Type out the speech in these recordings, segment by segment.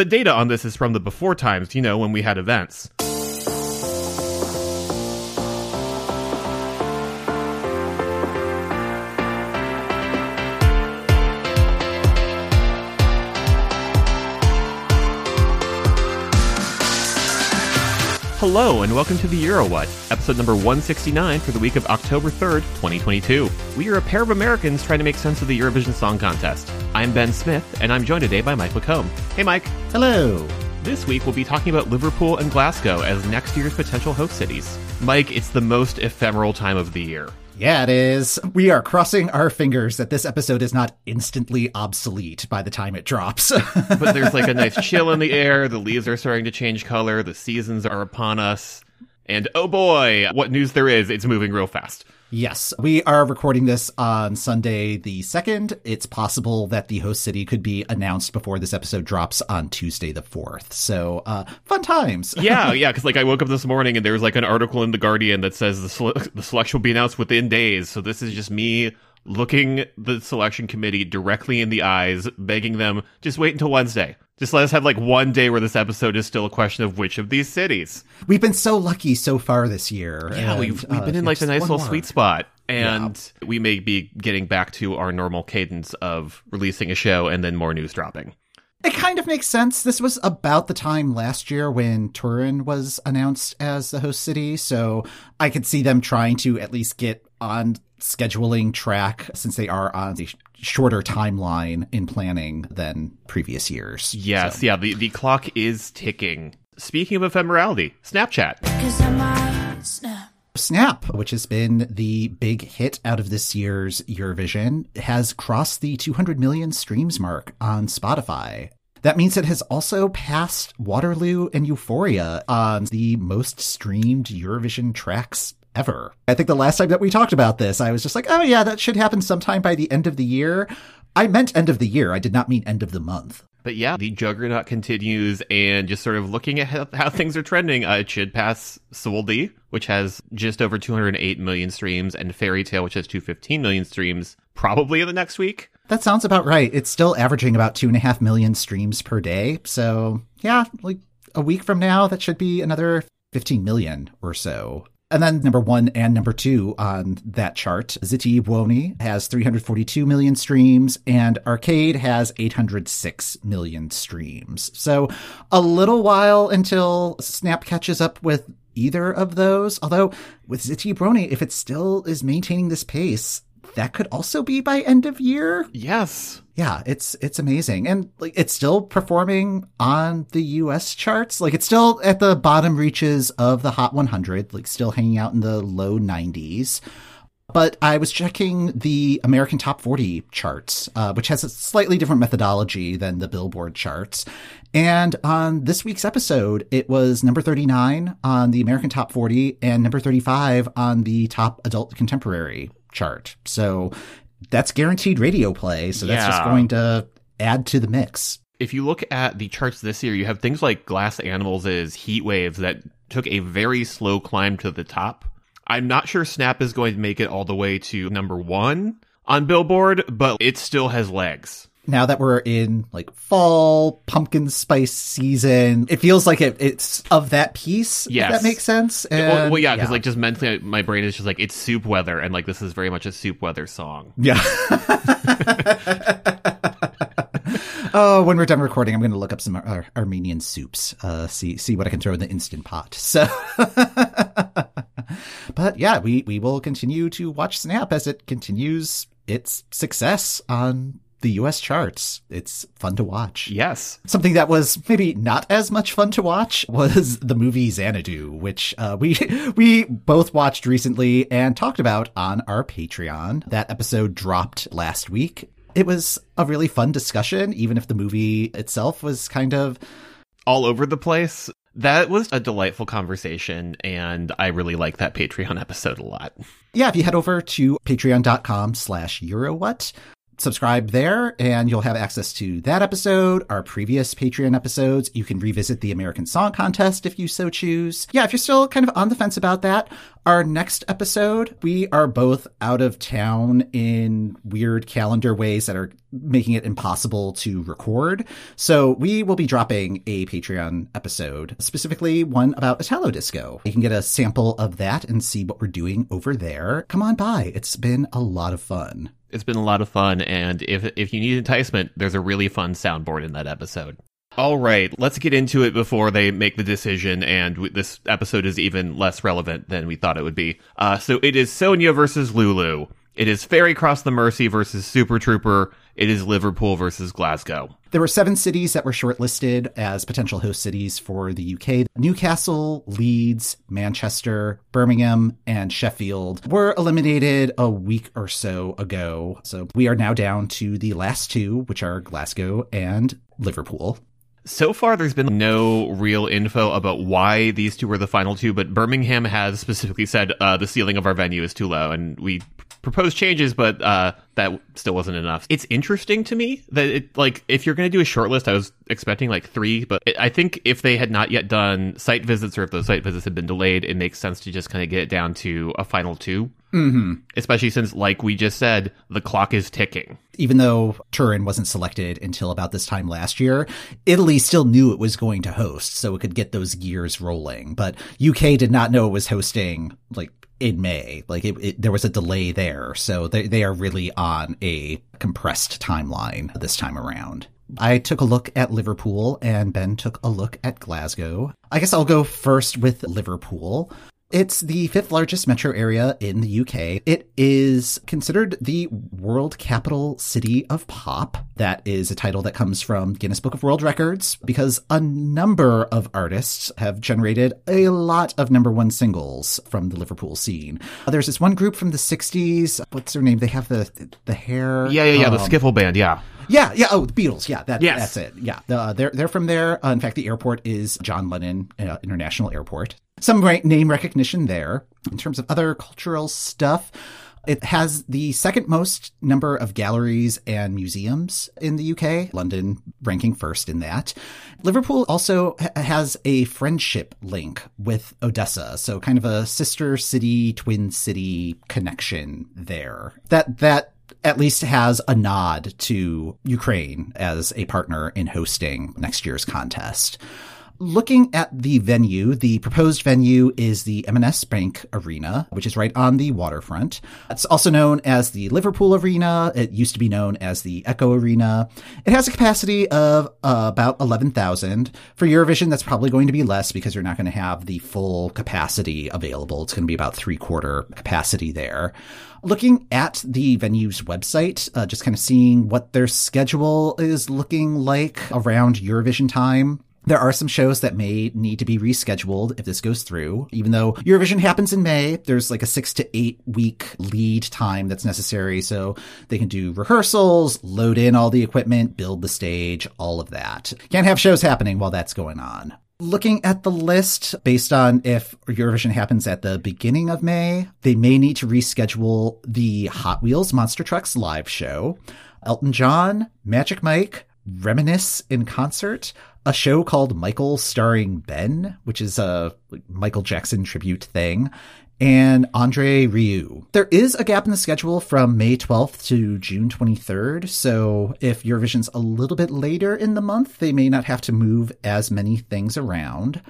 The data on this is from the before times, you know, when we had events. Hello, and welcome to the Euro What, episode number 169 for the week of October 3rd, 2022. We are a pair of Americans trying to make sense of the Eurovision Song Contest. I'm Ben Smith, and I'm joined today by Mike McComb. Hey, Mike. Hello. This week, we'll be talking about Liverpool and Glasgow as next year's potential host cities. Mike, it's the most ephemeral time of the year. Yeah, it is. We are crossing our fingers that this episode is not instantly obsolete by the time it drops. but there's like a nice chill in the air. The leaves are starting to change color. The seasons are upon us. And oh boy, what news there is, it's moving real fast. Yes, we are recording this on Sunday the 2nd. It's possible that the host city could be announced before this episode drops on Tuesday the 4th. So, uh, fun times. yeah, yeah, because like I woke up this morning and there was like an article in The Guardian that says the, sele- the selection will be announced within days. So this is just me looking the selection committee directly in the eyes, begging them, just wait until Wednesday. Just let us have like one day where this episode is still a question of which of these cities. We've been so lucky so far this year. Yeah, and, we've, we've been uh, in like the nice little more. sweet spot. And yeah. we may be getting back to our normal cadence of releasing a show and then more news dropping. It kind of makes sense. This was about the time last year when Turin was announced as the host city, so I could see them trying to at least get on scheduling track since they are on the shorter timeline in planning than previous years. Yes, so. yeah, the, the clock is ticking. Speaking of ephemerality, Snapchat. Snap, which has been the big hit out of this year's Eurovision, has crossed the 200 million streams mark on Spotify. That means it has also passed Waterloo and Euphoria on the most streamed Eurovision tracks ever. I think the last time that we talked about this, I was just like, oh yeah, that should happen sometime by the end of the year. I meant end of the year. I did not mean end of the month. But yeah, the juggernaut continues, and just sort of looking at how, things are trending, uh, it should pass Soldi, which has just over 208 million streams, and Fairy Tale, which has 215 million streams, probably in the next week. That sounds about right. It's still averaging about two and a half million streams per day. So yeah, like a week from now, that should be another 15 million or so. And then number one and number two on that chart, Ziti Buoni has 342 million streams and Arcade has 806 million streams. So a little while until Snap catches up with either of those. Although with Ziti Buoni, if it still is maintaining this pace, that could also be by end of year. Yes. Yeah, it's it's amazing. And like it's still performing on the US charts. Like it's still at the bottom reaches of the Hot 100, like still hanging out in the low 90s. But I was checking the American Top 40 charts, uh, which has a slightly different methodology than the Billboard charts. And on this week's episode, it was number 39 on the American Top 40 and number 35 on the Top Adult Contemporary chart. So that's guaranteed radio play. So that's yeah. just going to add to the mix. If you look at the charts this year, you have things like Glass Animals' Heat Waves that took a very slow climb to the top. I'm not sure Snap is going to make it all the way to number one on Billboard, but it still has legs now that we're in like fall pumpkin spice season, it feels like it, it's of that piece. Yes. that makes sense. And, well, well, yeah, because yeah. like just mentally, my brain is just like it's soup weather, and like this is very much a soup weather song. Yeah. oh, when we're done recording, I'm going to look up some Ar- Armenian soups. Uh, see see what I can throw in the instant pot. So. but yeah, we we will continue to watch Snap as it continues its success on the US charts. It's fun to watch. Yes. Something that was maybe not as much fun to watch was the movie Xanadu, which uh, we we both watched recently and talked about on our Patreon. That episode dropped last week. It was a really fun discussion, even if the movie itself was kind of all over the place. That was a delightful conversation, and I really like that Patreon episode a lot. Yeah, if you head over to patreon.com slash Eurowhat, subscribe there and you'll have access to that episode, our previous Patreon episodes. You can revisit the American Song Contest if you so choose. Yeah, if you're still kind of on the fence about that, our next episode, we are both out of town in weird calendar ways that are making it impossible to record. So we will be dropping a Patreon episode, specifically one about Italo Disco. You can get a sample of that and see what we're doing over there. Come on by. It's been a lot of fun. It's been a lot of fun, and if if you need enticement, there's a really fun soundboard in that episode. All right, let's get into it before they make the decision, and w- this episode is even less relevant than we thought it would be. Uh, so it is Sonia versus Lulu. It is Ferry Cross the Mersey versus Super Trooper. It is Liverpool versus Glasgow. There were seven cities that were shortlisted as potential host cities for the UK. Newcastle, Leeds, Manchester, Birmingham, and Sheffield were eliminated a week or so ago. So we are now down to the last two, which are Glasgow and Liverpool. So far, there's been no real info about why these two were the final two, but Birmingham has specifically said uh, the ceiling of our venue is too low, and we proposed changes, but uh, that still wasn't enough. It's interesting to me that it like if you're going to do a short list, I was expecting like three, but it, I think if they had not yet done site visits or if those site visits had been delayed, it makes sense to just kind of get it down to a final 2 Mm-hmm. Especially since, like we just said, the clock is ticking. Even though Turin wasn't selected until about this time last year, Italy still knew it was going to host, so it could get those gears rolling. But UK did not know it was hosting like in May. Like it, it, there was a delay there, so they they are really on a compressed timeline this time around. I took a look at Liverpool and Ben took a look at Glasgow. I guess I'll go first with Liverpool. It's the fifth largest metro area in the UK. It is considered the world capital city of pop. That is a title that comes from Guinness Book of World Records because a number of artists have generated a lot of number one singles from the Liverpool scene. There's this one group from the 60s. What's their name? They have the the hair. Yeah, yeah, yeah. the um, Skiffle Band, yeah. yeah, yeah. Oh, the Beatles. Yeah, that, Yes. that's it. Yeah, uh, they're they're from there. Uh, in fact, the airport is John Lennon uh, International Airport. Some great name recognition there. In terms of other cultural stuff, it has the second most number of galleries and museums in the UK. London ranking first in that. Liverpool also ha- has a friendship link with Odessa, so kind of a sister city, twin city connection there. That that at least has a nod to Ukraine as a partner in hosting next year's contest. Looking at the venue, the proposed venue is the M&S Bank Arena, which is right on the waterfront. It's also known as the Liverpool Arena. It used to be known as the Echo Arena. It has a capacity of uh, about 11,000. For Eurovision, that's probably going to be less because you're not going to have the full capacity available. It's going to be about three quarter capacity there looking at the venue's website, uh, just kind of seeing what their schedule is looking like around Eurovision time. There are some shows that may need to be rescheduled if this goes through. Even though Eurovision happens in May, there's like a six to eight week lead time that's necessary. So they can do rehearsals, load in all the equipment, build the stage, all of that. Can't have shows happening while that's going on. Looking at the list based on if Eurovision happens at the beginning of May, they may need to reschedule the Hot Wheels Monster Trucks live show, Elton John, Magic Mike, Reminisce in concert, a show called Michael starring Ben, which is a Michael Jackson tribute thing, and Andre Rieu. There is a gap in the schedule from May 12th to June 23rd, so if Eurovision's a little bit later in the month, they may not have to move as many things around.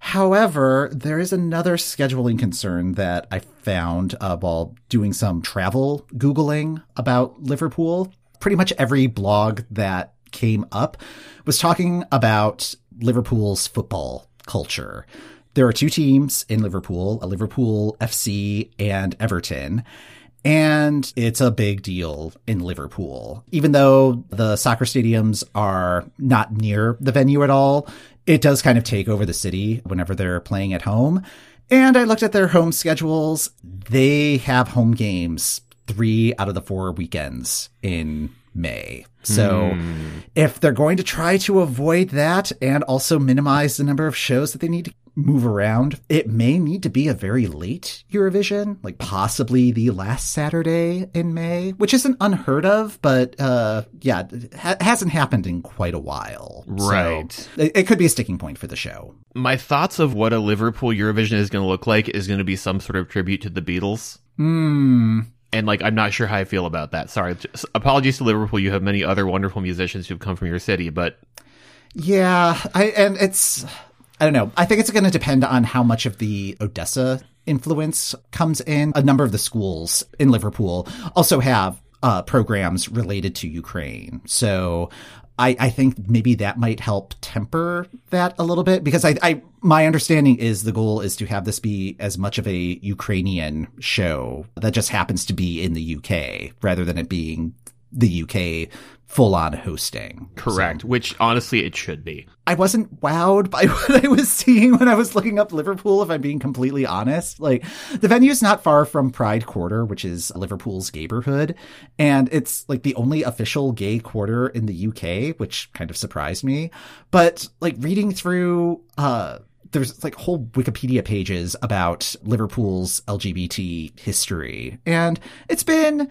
However, there is another scheduling concern that I found uh, while doing some travel Googling about Liverpool. Pretty much every blog that came up was talking about Liverpool's football culture. There are two teams in Liverpool, a Liverpool FC and Everton. And it's a big deal in Liverpool. Even though the soccer stadiums are not near the venue at all, it does kind of take over the city whenever they're playing at home. And I looked at their home schedules. They have home games three out of the four weekends in May. So if they're going to try to avoid that and also minimize the number of shows that they need to move around. It may need to be a very late Eurovision, like possibly the last Saturday in May, which isn't unheard of, but uh, yeah, ha- hasn't happened in quite a while. So Right. it, it could be a sticking point for the show. My thoughts of what a Liverpool Eurovision is going to look like is going to be some sort of tribute to the Beatles. Hmm. And like, I'm not sure how I feel about that. Sorry. Just- apologies to Liverpool. You have many other wonderful musicians who've come from your city, but Yeah, I and it's I don't know. I think it's going to depend on how much of the Odessa influence comes in. A number of the schools in Liverpool also have uh, programs related to Ukraine, so I, I think maybe that might help temper that a little bit because I, I my understanding is the goal is to have this be as much of a Ukrainian show that just happens to be in the UK rather than it being the UK full on hosting. correct. Which honestly, it should be. I wasn't wowed by what I was seeing when I was looking up Liverpool, if I'm being completely honest. Like, the venue's not far from Pride Quarter, which is Liverpool's neighborhood. And it's like the only official gay quarter in the UK, which kind of surprised me. But like reading through, uh, there's like whole Wikipedia pages about Liverpool's LGBT history. And it's been,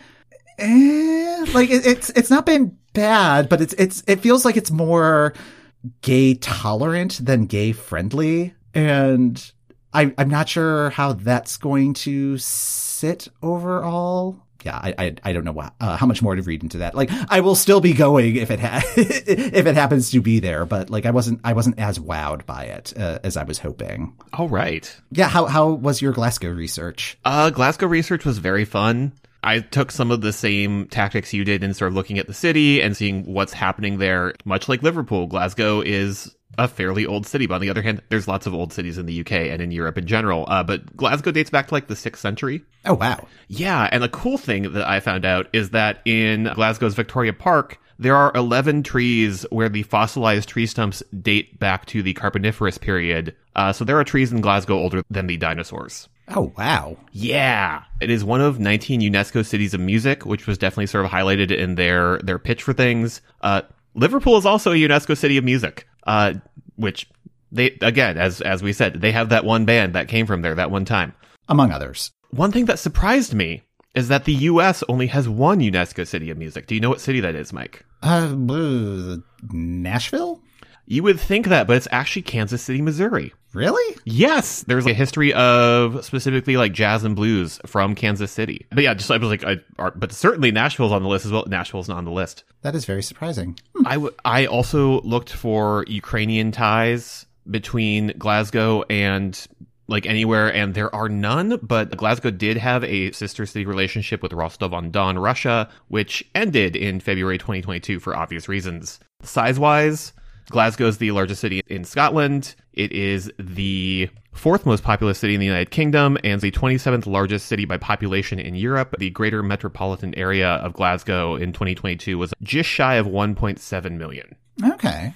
eh, like it, it's, it's not been bad, but it's, it's, it feels like it's more, gay tolerant than gay friendly. And I, I'm not sure how that's going to sit overall. Yeah, I, I, I don't know what, uh, how much more to read into that. Like, I will still be going if it ha- if it happens to be there, but like, I wasn't, I wasn't as wowed by it uh, as I was hoping. All right. Yeah, how, how was your Glasgow research? Uh, Glasgow research was very fun. I took some of the same tactics you did in sort of looking at the city and seeing what's happening there. Much like Liverpool, Glasgow is a fairly old city. But on the other hand, there's lots of old cities in the UK and in Europe in general. Uh, but Glasgow dates back to like the sixth century. Oh, wow. Yeah, and the cool thing that I found out is that in Glasgow's Victoria Park, there are 11 trees where the fossilized tree stumps date back to the Carboniferous period. Uh, so there are trees in Glasgow older than the dinosaurs. Oh, wow. Yeah, it is one of 19 UNESCO cities of music, which was definitely sort of highlighted in their their pitch for things. Uh, Liverpool is also a UNESCO city of music, uh, which they again, as as we said, they have that one band that came from there that one time. Among others. One thing that surprised me is that the U.S. only has one UNESCO city of music. Do you know what city that is, Mike? Uh, Nashville? You would think that, but it's actually Kansas City, Missouri. Really? Yes, there's a history of specifically like jazz and blues from Kansas City. But yeah, just I was like, I, are, but certainly Nashville's on the list as well. Nashville's not on the list. That is very surprising. Hmm. I w- I also looked for Ukrainian ties between Glasgow and like anywhere, and there are none. But Glasgow did have a sister city relationship with Rostov on Don, Russia, which ended in February 2022 for obvious reasons. Size wise, Glasgow is the largest city in Scotland. It is the fourth most populous city in the United Kingdom and the 27th largest city by population in Europe. The greater metropolitan area of Glasgow in 2022 was just shy of 1.7 million. Okay.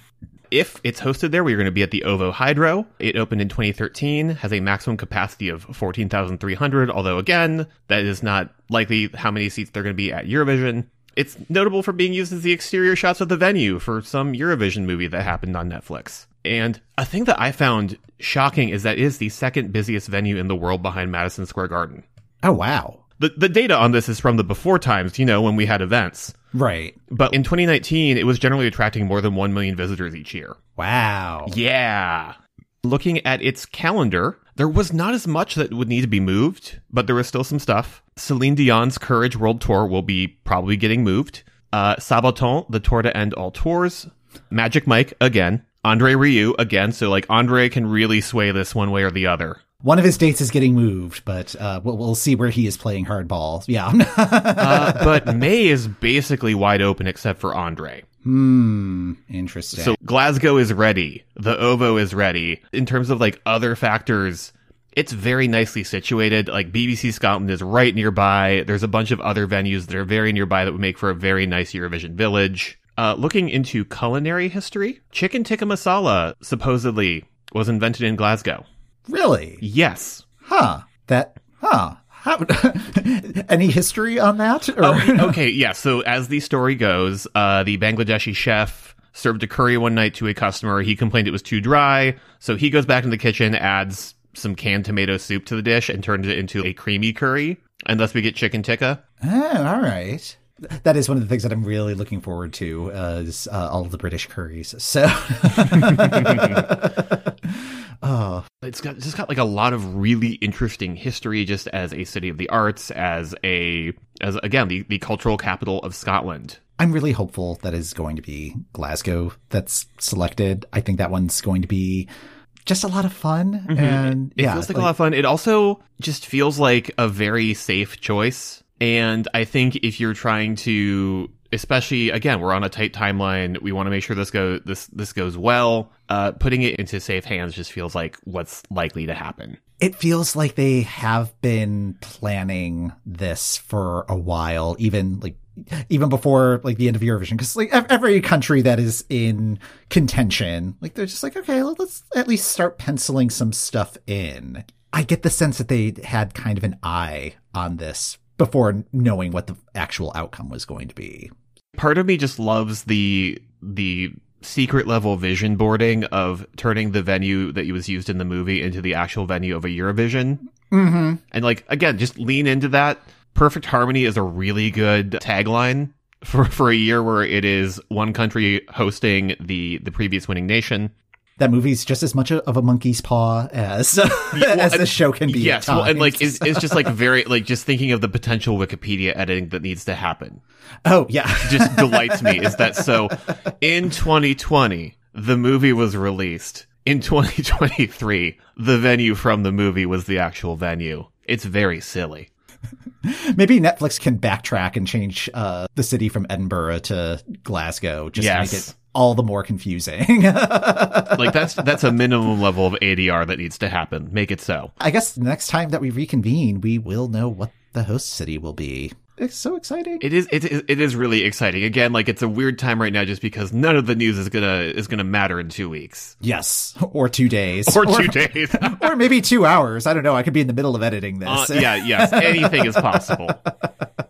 If it's hosted there, we're going to be at the OVO Hydro. It opened in 2013, has a maximum capacity of 14,300, although again, that is not likely how many seats they're going to be at Eurovision. It's notable for being used as the exterior shots of the venue for some Eurovision movie that happened on Netflix. And a thing that I found shocking is that it is the second busiest venue in the world behind Madison Square Garden. Oh, wow. The, the data on this is from the before times, you know, when we had events. Right. But in 2019, it was generally attracting more than 1 million visitors each year. Wow. Yeah. Looking at its calendar, there was not as much that would need to be moved, but there was still some stuff. Celine Dion's Courage World Tour will be probably getting moved. Uh, Sabaton, the tour to end all tours. Magic Mike, again. Andre Rieu, again. So, like, Andre can really sway this one way or the other. One of his dates is getting moved, but uh, we'll, we'll see where he is playing hardball. Yeah. Uh, but May is basically wide open except for Andre. Hmm. Interesting. So Glasgow is ready. The OVO is ready. In terms of like other factors, it's very nicely situated. Like BBC Scotland is right nearby. There's a bunch of other venues that are very nearby that would make for a very nice Eurovision village. Uh, looking into culinary history, chicken tikka masala supposedly was invented in Glasgow. really? Yes. Huh. That. Huh. How, any history on that? Oh, okay, yeah. So as the story goes, uh, the Bangladeshi chef served a curry one night to a customer. He complained it was too dry, so he goes back in the kitchen, adds some canned tomato soup to the dish, and turns it into a creamy curry. And thus we get chicken tikka. Oh, all right. That is one of the things that I'm really looking forward to uh, is uh, all the British curries. So, it's got just got like a lot of really interesting history, just as a city of the arts, as a as again the the cultural capital of Scotland. I'm really hopeful that is going to be Glasgow that's selected. I think that one's going to be just a lot of fun. Mm-hmm. And it yeah, feels like, like, a lot of fun. It also just feels like a very safe choice. And I think if you're trying to, especially again, we're on a tight timeline. We want to make sure this go this this goes well. Uh, putting it into safe hands just feels like what's likely to happen. It feels like they have been planning this for a while, even like even before like the end of Eurovision, because like every country that is in contention, like they're just like, okay, let's at least start penciling some stuff in. I get the sense that they had kind of an eye on this before knowing what the actual outcome was going to be. Part of me just loves the the secret level vision boarding of turning the venue that was used in the movie into the actual venue of a Eurovision. Mm-hmm. And like again, just lean into that. Perfect Harmony is a really good tagline for for a year where it is one country hosting the the previous winning nation that movie's just as much of a monkey's paw as well, as the show can be. Yes, well, and like it's, it's just like very like just thinking of the potential Wikipedia editing that needs to happen. Oh yeah, just delights me. Is that so? In 2020, the movie was released. In 2023, the venue from the movie was the actual venue. It's very silly. Maybe Netflix can backtrack and change uh, the city from Edinburgh to Glasgow just yes. to make it all the more confusing. like that's that's a minimum level of ADR that needs to happen. Make it so. I guess the next time that we reconvene, we will know what the host city will be. It's so exciting. It is. It is. It is really exciting. Again, like it's a weird time right now, just because none of the news is gonna is gonna matter in two weeks. Yes, or two days, or, or two days, or maybe two hours. I don't know. I could be in the middle of editing this. Uh, yeah. Yes. Anything is possible.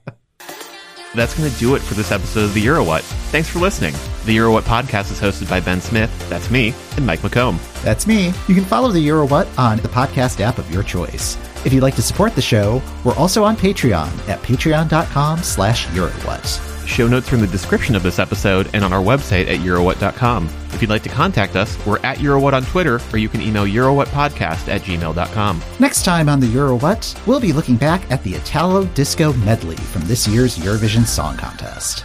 That's going to do it for this episode of The Euro What. Thanks for listening. The Euro What podcast is hosted by Ben Smith, that's me, and Mike McComb. That's me. You can follow The Euro What on the podcast app of your choice. If you'd like to support the show, we're also on Patreon at patreon.com slash eurowhat. Show notes are in the description of this episode and on our website at eurowhat.com. If you'd like to contact us, we're at Eurowhat on Twitter, or you can email eurowhatpodcast at gmail.com. Next time on the Eurowhat, we'll be looking back at the Italo Disco medley from this year's Eurovision Song Contest.